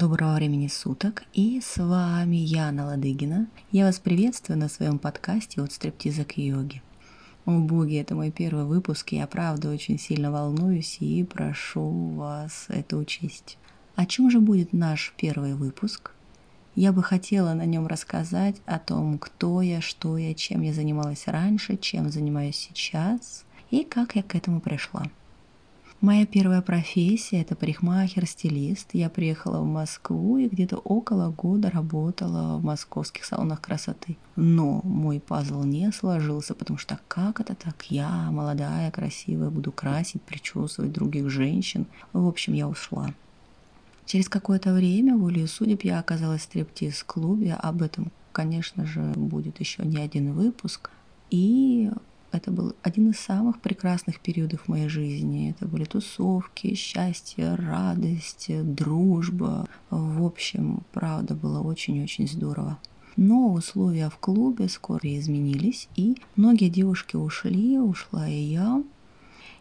Доброго времени суток, и с вами Яна Ладыгина. Я вас приветствую на своем подкасте от стриптиза к йоге. О боги, это мой первый выпуск, и я правда очень сильно волнуюсь и прошу вас это учесть. О чем же будет наш первый выпуск? Я бы хотела на нем рассказать о том, кто я, что я, чем я занималась раньше, чем занимаюсь сейчас и как я к этому пришла. Моя первая профессия – это парикмахер-стилист. Я приехала в Москву и где-то около года работала в московских салонах красоты. Но мой пазл не сложился, потому что как это так? Я, молодая, красивая, буду красить, причесывать других женщин. В общем, я ушла. Через какое-то время, волею судеб, я оказалась в стриптиз-клубе. Об этом, конечно же, будет еще не один выпуск. И это был один из самых прекрасных периодов моей жизни. Это были тусовки, счастье, радость, дружба. В общем, правда, было очень-очень здорово. Но условия в клубе скоро изменились, и многие девушки ушли, ушла и я,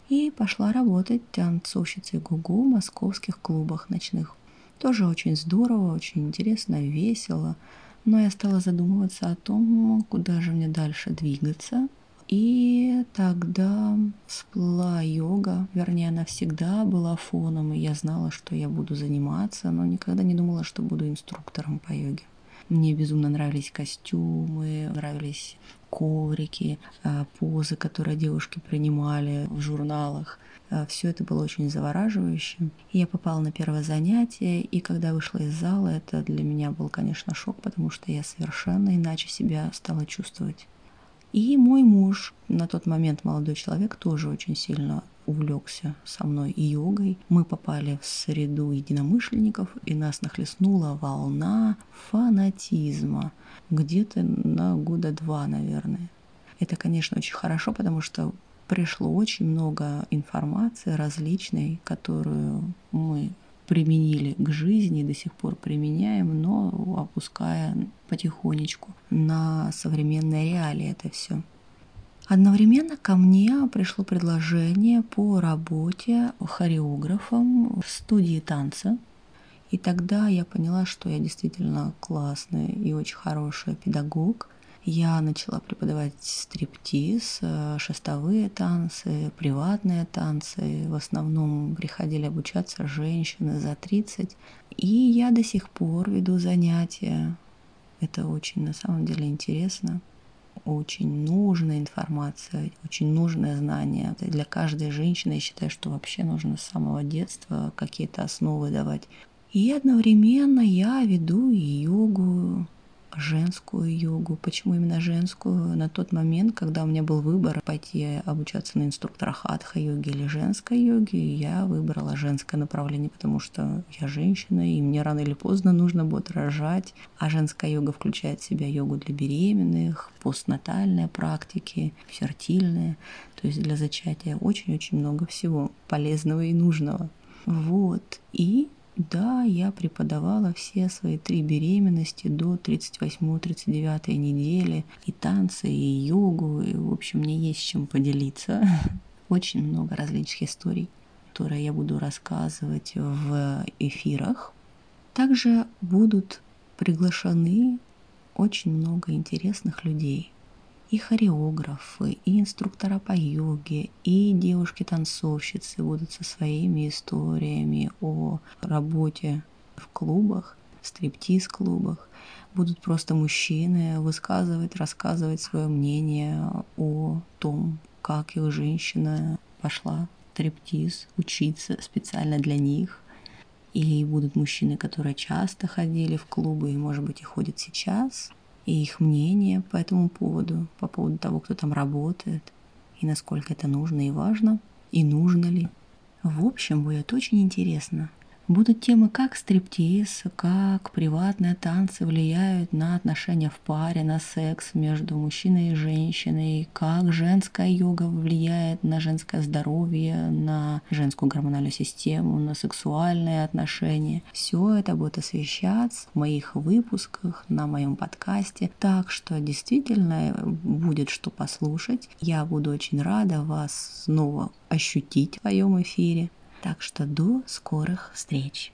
и пошла работать танцовщицей Гугу в московских клубах ночных. Тоже очень здорово, очень интересно, весело. Но я стала задумываться о том, куда же мне дальше двигаться, и тогда всплыла йога, вернее, она всегда была фоном, и я знала, что я буду заниматься, но никогда не думала, что буду инструктором по йоге. Мне безумно нравились костюмы, нравились коврики, а, позы, которые девушки принимали в журналах. А, Все это было очень завораживающим. И я попала на первое занятие, и когда вышла из зала, это для меня был, конечно, шок, потому что я совершенно иначе себя стала чувствовать. И мой муж, на тот момент молодой человек, тоже очень сильно увлекся со мной и йогой. Мы попали в среду единомышленников, и нас нахлестнула волна фанатизма. Где-то на года два, наверное. Это, конечно, очень хорошо, потому что пришло очень много информации различной, которую мы применили к жизни, до сих пор применяем, но опуская потихонечку на современные реалии это все. Одновременно ко мне пришло предложение по работе хореографом в студии танца. И тогда я поняла, что я действительно классный и очень хороший педагог – я начала преподавать стриптиз, э, шестовые танцы, приватные танцы. В основном приходили обучаться женщины за 30. И я до сих пор веду занятия. Это очень на самом деле интересно. Очень нужная информация, очень нужное знание. Для каждой женщины я считаю, что вообще нужно с самого детства какие-то основы давать. И одновременно я веду и йогу, женскую йогу. Почему именно женскую? На тот момент, когда у меня был выбор пойти обучаться на инструктора хатха йоги или женской йоги, я выбрала женское направление, потому что я женщина, и мне рано или поздно нужно будет рожать. А женская йога включает в себя йогу для беременных, постнатальные практики, фертильные, то есть для зачатия очень-очень много всего полезного и нужного. Вот. И да, я преподавала все свои три беременности до 38-39 недели, и танцы, и йогу, и, в общем, мне есть чем поделиться. Очень много различных историй, которые я буду рассказывать в эфирах. Также будут приглашены очень много интересных людей – и хореографы, и инструктора по йоге, и девушки-танцовщицы будут со своими историями о работе в клубах, стриптиз-клубах. Будут просто мужчины высказывать, рассказывать свое мнение о том, как их женщина пошла стриптиз учиться специально для них. И будут мужчины, которые часто ходили в клубы и, может быть, и ходят сейчас, и их мнение по этому поводу, по поводу того, кто там работает, и насколько это нужно и важно, и нужно ли. В общем, будет очень интересно. Будут темы, как стриптиз, как приватные танцы влияют на отношения в паре, на секс между мужчиной и женщиной, как женская йога влияет на женское здоровье, на женскую гормональную систему, на сексуальные отношения. Все это будет освещаться в моих выпусках, на моем подкасте. Так что действительно будет что послушать. Я буду очень рада вас снова ощутить в своем эфире. Так что до скорых встреч!